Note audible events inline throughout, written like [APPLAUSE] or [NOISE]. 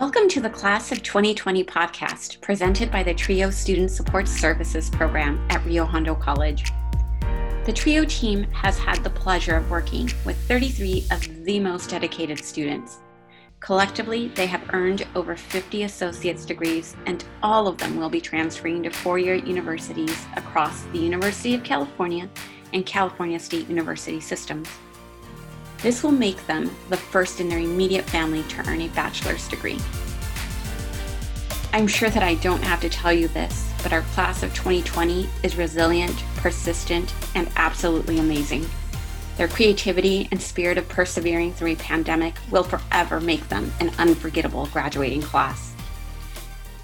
Welcome to the Class of 2020 podcast presented by the TRIO Student Support Services Program at Rio Hondo College. The TRIO team has had the pleasure of working with 33 of the most dedicated students. Collectively, they have earned over 50 associate's degrees, and all of them will be transferring to four year universities across the University of California and California State University systems. This will make them the first in their immediate family to earn a bachelor's degree. I'm sure that I don't have to tell you this, but our class of 2020 is resilient, persistent, and absolutely amazing. Their creativity and spirit of persevering through a pandemic will forever make them an unforgettable graduating class.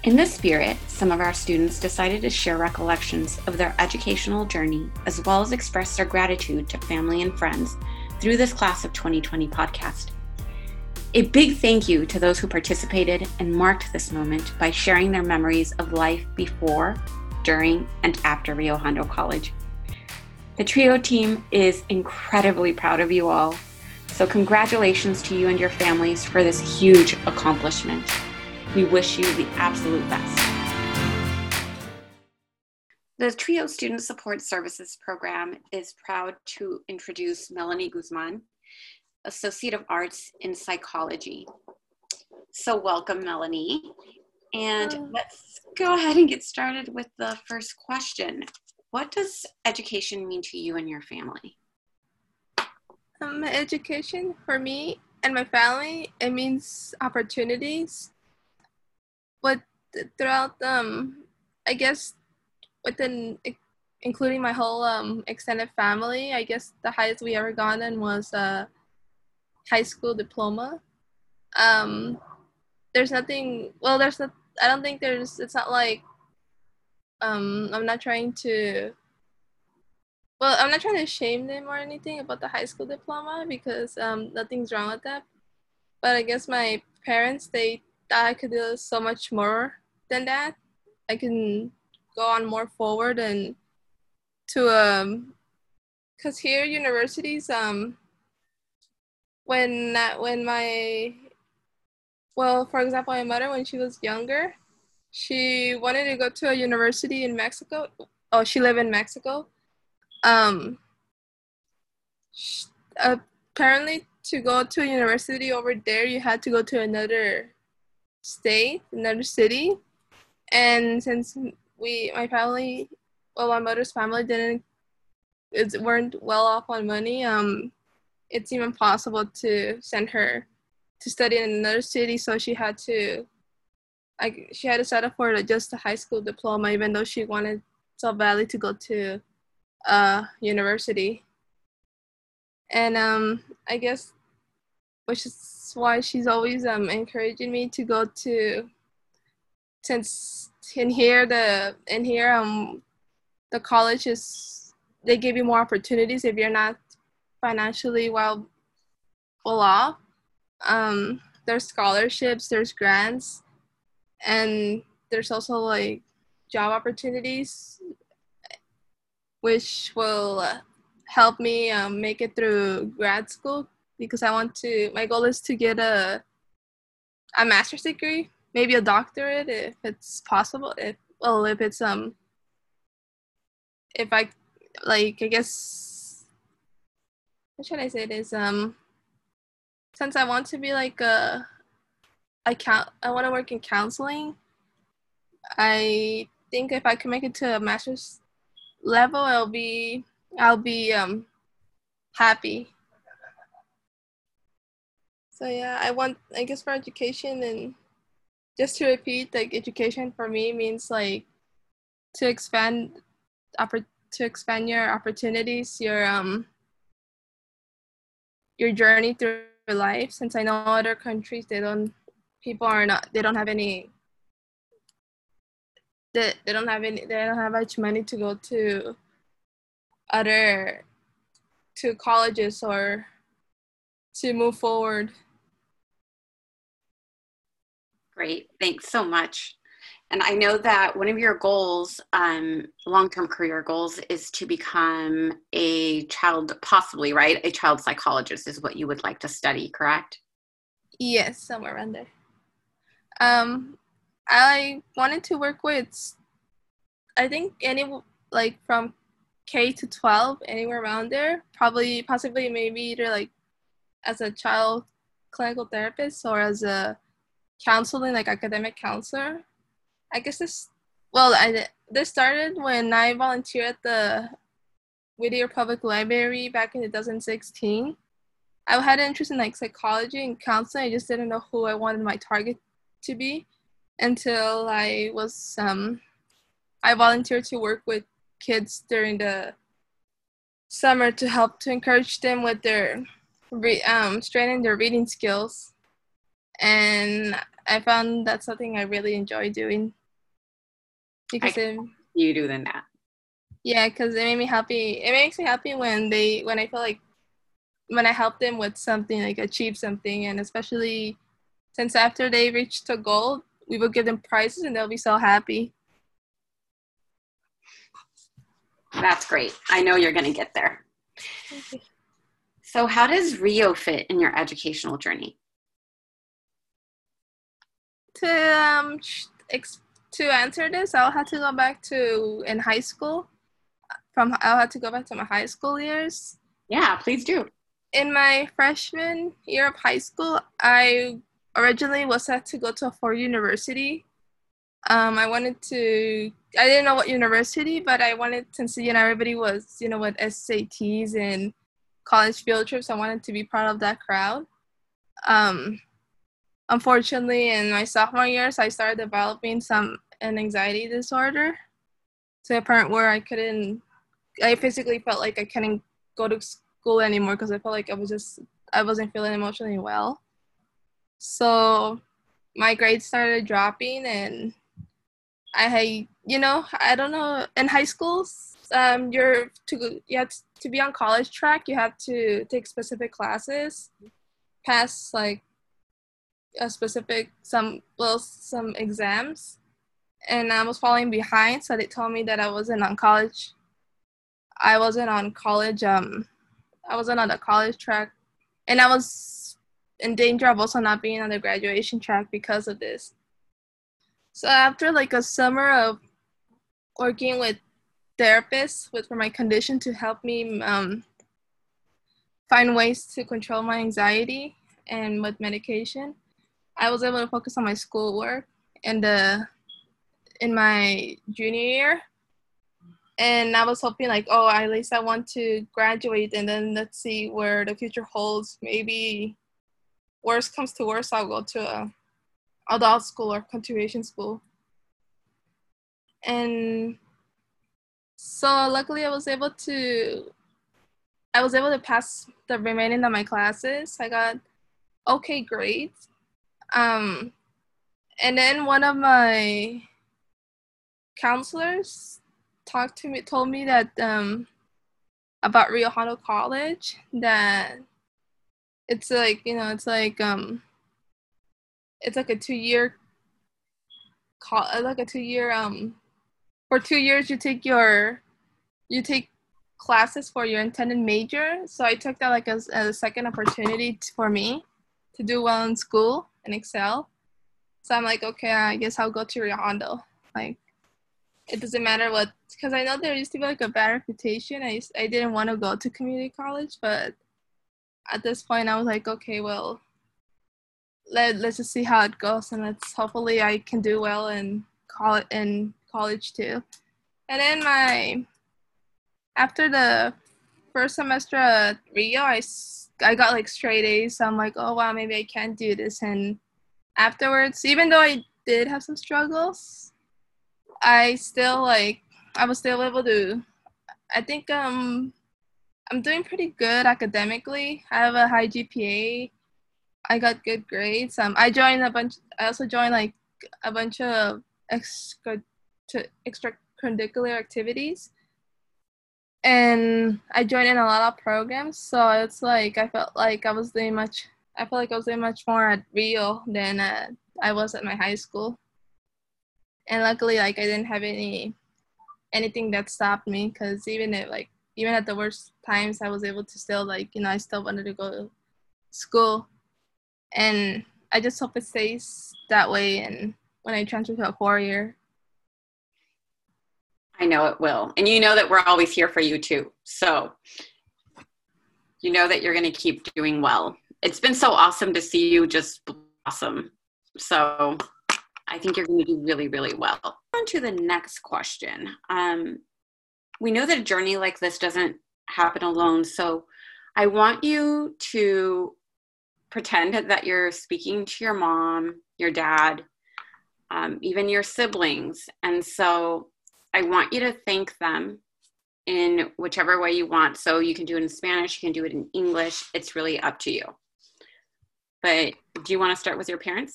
In this spirit, some of our students decided to share recollections of their educational journey as well as express their gratitude to family and friends through this Class of 2020 podcast. A big thank you to those who participated and marked this moment by sharing their memories of life before, during, and after Rio Hondo College. The TRIO team is incredibly proud of you all, so congratulations to you and your families for this huge accomplishment. We wish you the absolute best. The TRIO Student Support Services Program is proud to introduce Melanie Guzman, Associate of Arts in Psychology. So, welcome, Melanie. And let's go ahead and get started with the first question. What does education mean to you and your family? Um, education for me and my family, it means opportunities. But throughout, um, I guess within including my whole um, extended family, I guess the highest we ever gotten was a high school diploma. Um, there's nothing. Well, there's not. I don't think there's. It's not like. Um, I'm not trying to. Well, I'm not trying to shame them or anything about the high school diploma because um, nothing's wrong with that. But I guess my parents they thought I could do so much more than that. I can go on more forward and to um because here universities um when that when my well for example my mother when she was younger she wanted to go to a university in mexico. Oh she lived in mexico. Um she, apparently to go to a university over there you had to go to another state another city. And since we my family well my mother's family didn't it weren't well off on money. Um it's even possible to send her to study in another city so she had to like she had to settle for just a high school diploma even though she wanted South Valley to go to uh university. And um i guess which is why she's always um encouraging me to go to since in here the in here um the college is they give you more opportunities if you're not financially well well off. Um there's scholarships there's grants and there's also like job opportunities which will help me um, make it through grad school because i want to my goal is to get a a master's degree maybe a doctorate if it's possible. If well, if it's um, if I like, I guess what should I say? It is um, since I want to be like a, I count. I want to work in counseling. I think if I can make it to a master's level, I'll be I'll be um happy. So yeah, I want I guess for education and just to repeat, like education for me means like to expand oppor- to expand your opportunities, your um your journey through life. Since I know other countries, they don't people are not they don't have any they, they don't have any they don't have much money to go to other to colleges or to move forward Great, thanks so much. And I know that one of your goals, um, long term career goals, is to become a child, possibly, right? A child psychologist is what you would like to study, correct? Yes, somewhere around there. Um, I wanted to work with, I think any like from K to 12, anywhere around there. Probably, possibly, maybe either like as a child clinical therapist or as a counseling, like academic counselor. I guess this, well, I this started when I volunteered at the Whittier Public Library back in 2016. I had an interest in like psychology and counseling. I just didn't know who I wanted my target to be until I was um, I volunteered to work with kids during the summer to help to encourage them with their re- um, strengthening their reading skills. And I found that's something I really enjoy doing because it, you do than that. Yeah, because it made me happy. It makes me happy when they when I feel like when I help them with something like achieve something, and especially since after they reach the goal, we will give them prizes and they'll be so happy. That's great. I know you're going to get there. So, how does Rio fit in your educational journey? To um, to answer this, I'll have to go back to in high school. From I'll have to go back to my high school years. Yeah, please do. In my freshman year of high school, I originally was set to go to a four university um, I wanted to, I didn't know what university, but I wanted, since, you know, everybody was, you know, with SATs and college field trips, I wanted to be part of that crowd. Um, unfortunately, in my sophomore years, I started developing some an anxiety disorder to a point where I couldn't, I physically felt like I couldn't go to school anymore because I felt like I was just, I wasn't feeling emotionally well. So my grades started dropping and I you know I don't know in high schools um you're to you have to be on college track you have to take specific classes pass like a specific some well some exams and I was falling behind so they told me that I wasn't on college. I wasn't on college um I wasn't on the college track and I was in danger of also not being on the graduation track because of this. So after like a summer of working with therapists with for my condition to help me um, find ways to control my anxiety and with medication, I was able to focus on my schoolwork in the in my junior year. And I was hoping like, oh, at least I want to graduate and then let's see where the future holds. Maybe worst comes to worst, I'll go to a adult school or continuation school. And so luckily I was able to I was able to pass the remaining of my classes. I got okay grades. Um and then one of my counselors talked to me told me that um about Rio Hondo College that it's like you know it's like um it's like a two year like a two year um for two years you take your you take classes for your intended major. So i took that like as, as a second opportunity t- for me to do well in school and excel. So i'm like okay i guess i'll go to Rio Hondo like it doesn't matter what because i know there used to be like a bad reputation. I, used, I didn't want to go to community college but at this point i was like okay well let, let's just see how it goes and let's hopefully I can do well in college in college too. And then my after the first semester at Rio, I, I got like straight A's. So I'm like, oh wow, maybe I can do this. And afterwards, even though I did have some struggles, I still like I was still able to. I think um I'm doing pretty good academically. I have a high GPA I got good grades. Um, I joined a bunch. I also joined like a bunch of extra extracurricular activities, and I joined in a lot of programs. So it's like I felt like I was doing much. I felt like I was doing much more at Rio than uh, I was at my high school. And luckily, like I didn't have any anything that stopped me because even at like even at the worst times, I was able to still like you know I still wanted to go to school and I just hope it stays that way and when I transfer to a four year. I know it will. And you know that we're always here for you too. So you know that you're going to keep doing well. It's been so awesome to see you just blossom. So I think you're going to do really, really well. On to the next question. Um, we know that a journey like this doesn't happen alone. So I want you to pretend that you're speaking to your mom, your dad, um, even your siblings. And so I want you to thank them in whichever way you want. So you can do it in Spanish, you can do it in English. It's really up to you. But do you want to start with your parents?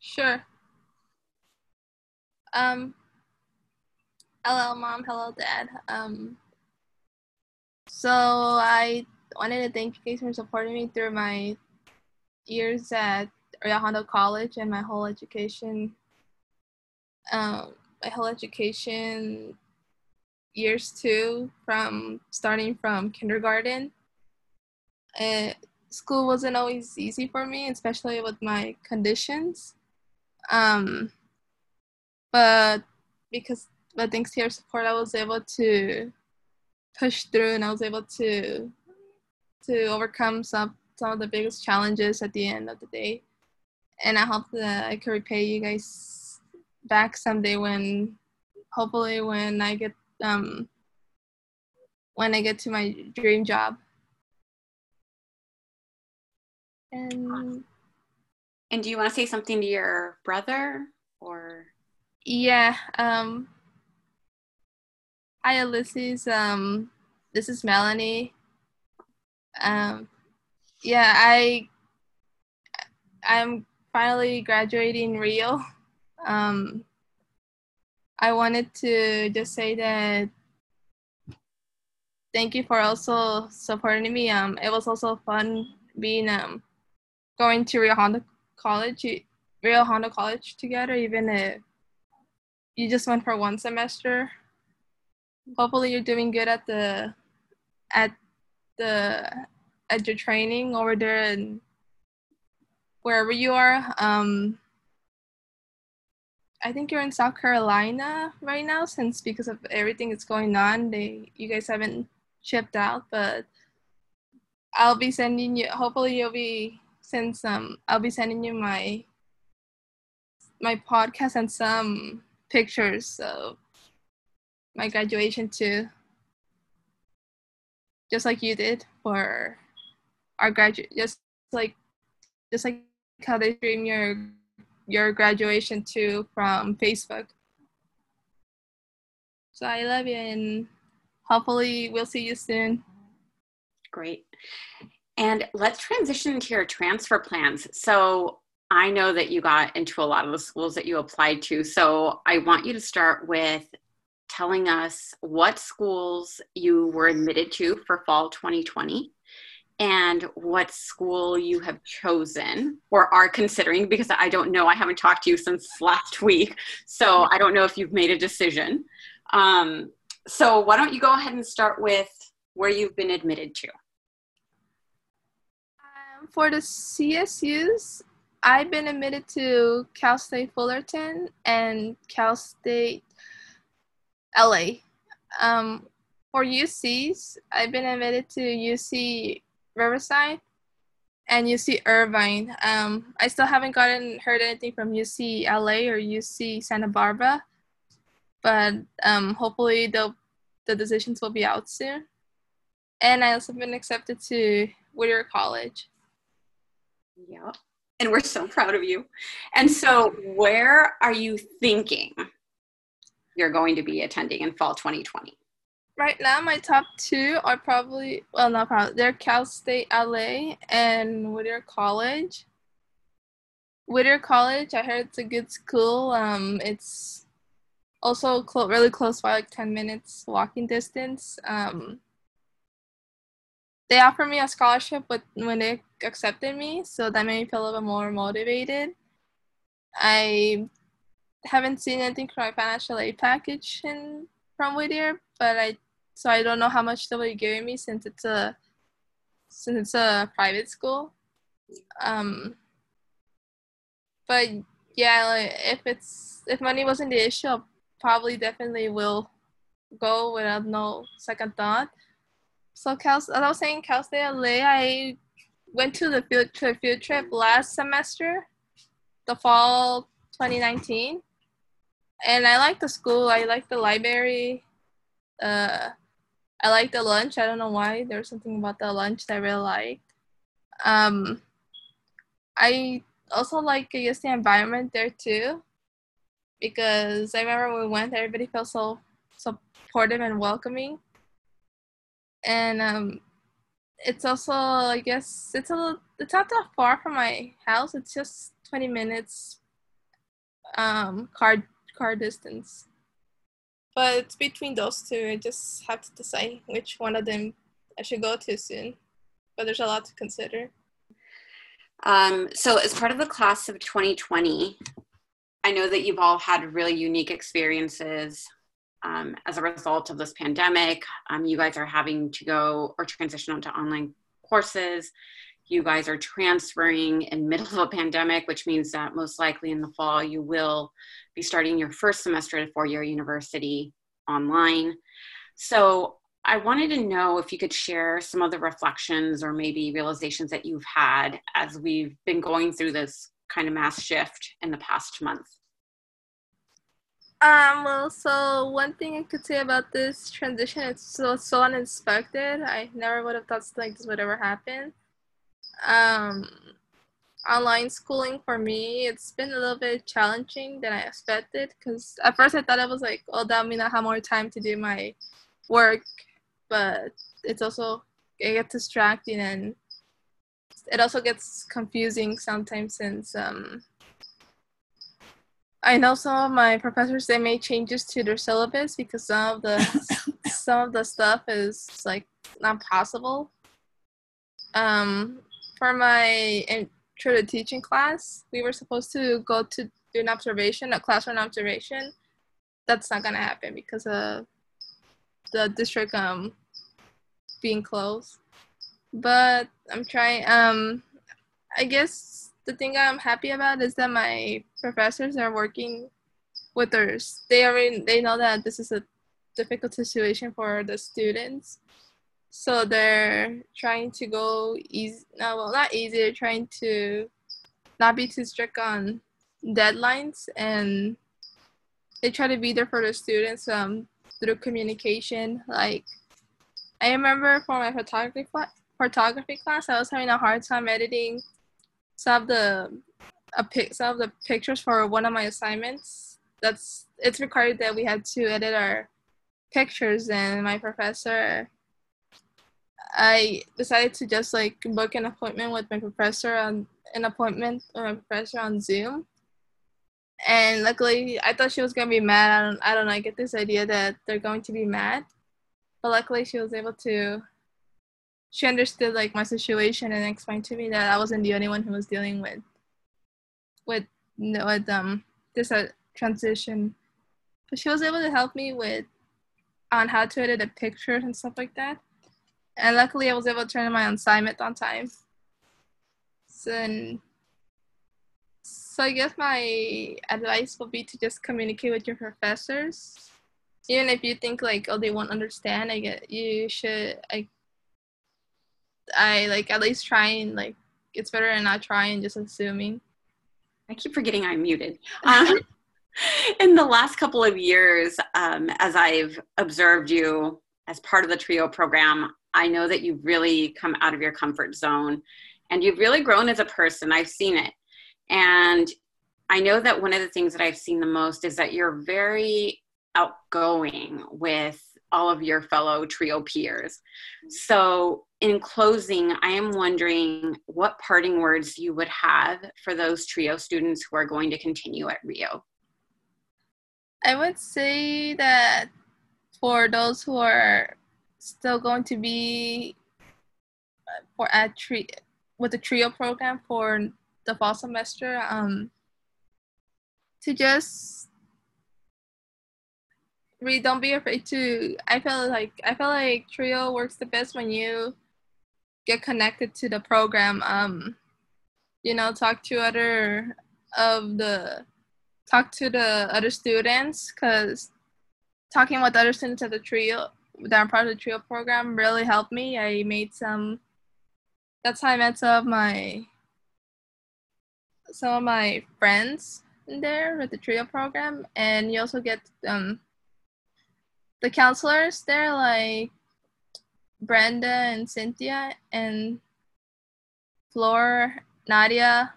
Sure. Um, hello, mom. Hello, dad. Um, so I wanted to thank you guys for supporting me through my years at Rio Hondo College and my whole education. Um, whole education years too, from starting from kindergarten. Uh, school wasn't always easy for me, especially with my conditions. Um, but because but thanks to your support, I was able to push through and I was able to to overcome some some of the biggest challenges at the end of the day. And I hope that I can repay you guys back someday when hopefully when I get um, when I get to my dream job. And and do you want to say something to your brother or? Yeah. Um, hi, Ulysses. Um, this is Melanie. Um, yeah, I I'm finally graduating Rio. Um, I wanted to just say that thank you for also supporting me. Um, it was also fun being um going to Rio Hondo College, Rio Hondo College together, even if you just went for one semester. Hopefully, you're doing good at the at the at your training over there and wherever you are. Um, I think you're in South Carolina right now, since because of everything that's going on, they you guys haven't shipped out. But I'll be sending you. Hopefully, you'll be send some. Um, I'll be sending you my my podcast and some pictures of my graduation too, just like you did for our graduate. Just like just like how they stream your your graduation too from Facebook. So I love you and hopefully we'll see you soon. Great. And let's transition to your transfer plans. So I know that you got into a lot of the schools that you applied to. So I want you to start with telling us what schools you were admitted to for fall 2020 and what school you have chosen or are considering because I don't know. I haven't talked to you since last [LAUGHS] week. So I don't know if you've made a decision. Um, so why don't you go ahead and start with where you've been admitted to? Um, for the CSUs, I've been admitted to Cal State Fullerton and Cal State LA. Um, for UCs, I've been admitted to UC Riverside and UC Irvine. Um, I still haven't gotten heard anything from UC LA or UC Santa Barbara, but um, hopefully the the decisions will be out soon. And I also been accepted to Whittier College. Yeah, and we're so proud of you. And so, where are you thinking you're going to be attending in fall 2020? Right now my top two are probably well not probably they're Cal State LA and Whittier College. Whittier College, I heard it's a good school. Um, it's also clo- really close by, like ten minutes walking distance. Um, they offered me a scholarship, but when they accepted me, so that made me feel a little bit more motivated. I haven't seen anything from my financial aid package in, from Whittier, but I so I don't know how much they'll be giving me since it's a since it's a private school. Um, but yeah, like if it's if money wasn't the issue, I probably definitely will go without no second thought. So Cal, as I was saying, Cal State LA, I went to the field a field trip last semester, the fall 2019, and I like the school. I like the library. Uh, I like the lunch. I don't know why. There's something about the lunch that I really liked. Um, I also like I the environment there too, because I remember when we went, everybody felt so supportive and welcoming. And um, it's also I guess it's a little, it's not that far from my house. It's just 20 minutes um, car car distance. But between those two. I just have to decide which one of them I should go to soon. But there's a lot to consider. Um, so, as part of the class of 2020, I know that you've all had really unique experiences um, as a result of this pandemic. Um, you guys are having to go or transition onto online courses. You guys are transferring in middle of a pandemic, which means that most likely in the fall you will be starting your first semester at a four-year university online. So I wanted to know if you could share some of the reflections or maybe realizations that you've had as we've been going through this kind of mass shift in the past month. Um, well, so one thing I could say about this transition, it's so, so unexpected. I never would have thought something like this would ever happen. Um, online schooling for me, it's been a little bit challenging than I expected because at first I thought I was like, oh, that mean I have more time to do my work but it's also it gets distracting and it also gets confusing sometimes since um, I know some of my professors they made changes to their syllabus because some of the [LAUGHS] some of the stuff is like not possible. Um, for my intro to teaching class, we were supposed to go to do an observation, a classroom observation. That's not gonna happen because of the district um being closed. But I'm trying um I guess the thing I'm happy about is that my professors are working with us. They already they know that this is a difficult situation for the students. So they're trying to go easy no well not easy, they're trying to not be too strict on deadlines and they try to be there for the students um through communication. Like I remember for my photography class, photography class, I was having a hard time editing some of the a pic some of the pictures for one of my assignments. That's it's required that we had to edit our pictures, and my professor. I decided to just like book an appointment with my professor on an appointment with my professor on Zoom. And luckily i thought she was to be mad. I don't, I don't know i get this idea that they're going to be mad. But luckily she was able to she understood like my situation and explained to me that i wasn't the only one who was dealing with with with um this uh, transition. But she was able to help me with on how to edit the pictures and stuff like that and luckily i was able to turn in my assignment on time so so I guess my advice would be to just communicate with your professors. Even if you think like, oh, they won't understand, I get you should I I like at least try and like it's better than not trying just assuming. I keep forgetting I'm muted. [LAUGHS] Um, [LAUGHS] in the last couple of years, um, as I've observed you as part of the TRIO program, I know that you've really come out of your comfort zone and you've really grown as a person. I've seen it. And I know that one of the things that I've seen the most is that you're very outgoing with all of your fellow trio peers. So, in closing, I am wondering what parting words you would have for those trio students who are going to continue at Rio. I would say that for those who are still going to be uh, for at tri- with the trio program for the fall semester um, to just really don't be afraid to i feel like i feel like trio works the best when you get connected to the program um you know talk to other of the talk to the other students because talking with other students at the trio that are part of the trio program really helped me. I made some. That's how I met some of my some of my friends in there with the trio program, and you also get um the counselors there like Brenda and Cynthia and Flor, Nadia,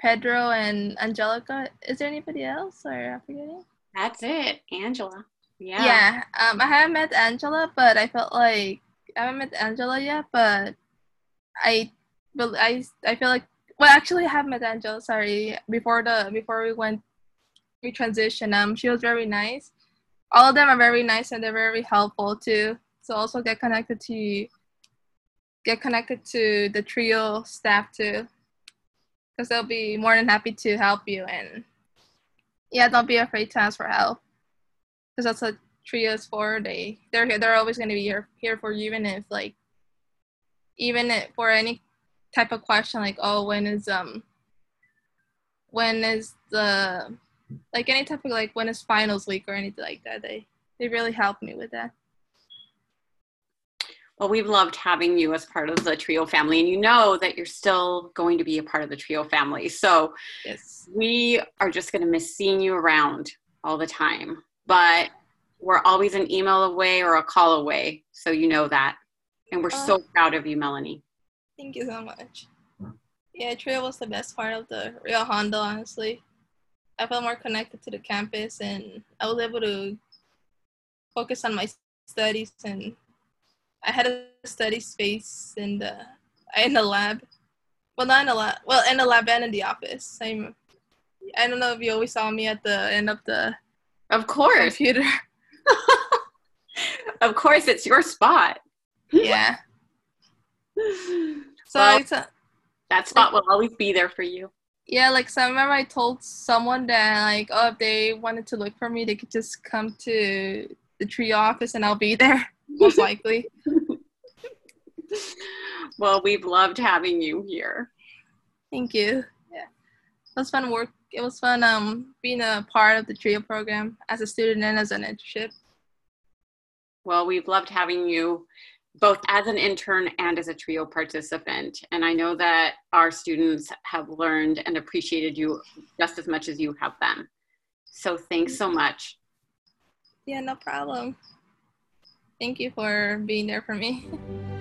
Pedro, and Angelica. Is there anybody else, or am forgetting? That's it, Angela. Yeah. Yeah. Um, I haven't met Angela, but I felt like I haven't met Angela yet, but I, I, I feel like well, actually, I have met Angela. Sorry, before the before we went, we transitioned. Um, she was very nice. All of them are very nice and they're very helpful too. So also get connected to get connected to the trio staff too, because they'll be more than happy to help you and yeah, don't be afraid to ask for help because that's what trios for. They they're here. They're always going to be here here for you, even if like even if for any type of question like oh when is um when is the like any type of like when is finals week or anything like that. They they really helped me with that. Well, we've loved having you as part of the trio family, and you know that you're still going to be a part of the trio family. So, Yes. we are just going to miss seeing you around all the time, but we're always an email away or a call away. So, you know that. And we're so oh. proud of you, Melanie. Thank you so much. Yeah, Trio was the best part of the Rio Hondo, honestly. I felt more connected to the campus and I was able to focus on my studies and I had a study space in the in the lab. Well not in the lab well in the lab and in the office. I'm I don't know if you always saw me at the end of the Of course. computer. [LAUGHS] of course, it's your spot. yeah. [LAUGHS] So Well- t- That spot will always be there for you. Yeah, like so I remember I told someone that like, oh, if they wanted to look for me, they could just come to the tree office and I'll be [LAUGHS] there, most likely. Well, we've loved having you here. Thank you. It was fun work. It was fun um being a part of the trio program as a student and as an internship. Well, we've loved having you both as an intern and as a trio participant. And I know that our students have learned and appreciated you just as much as you have them. So thanks so much. Yeah, no problem. Thank you for being there for me. [LAUGHS]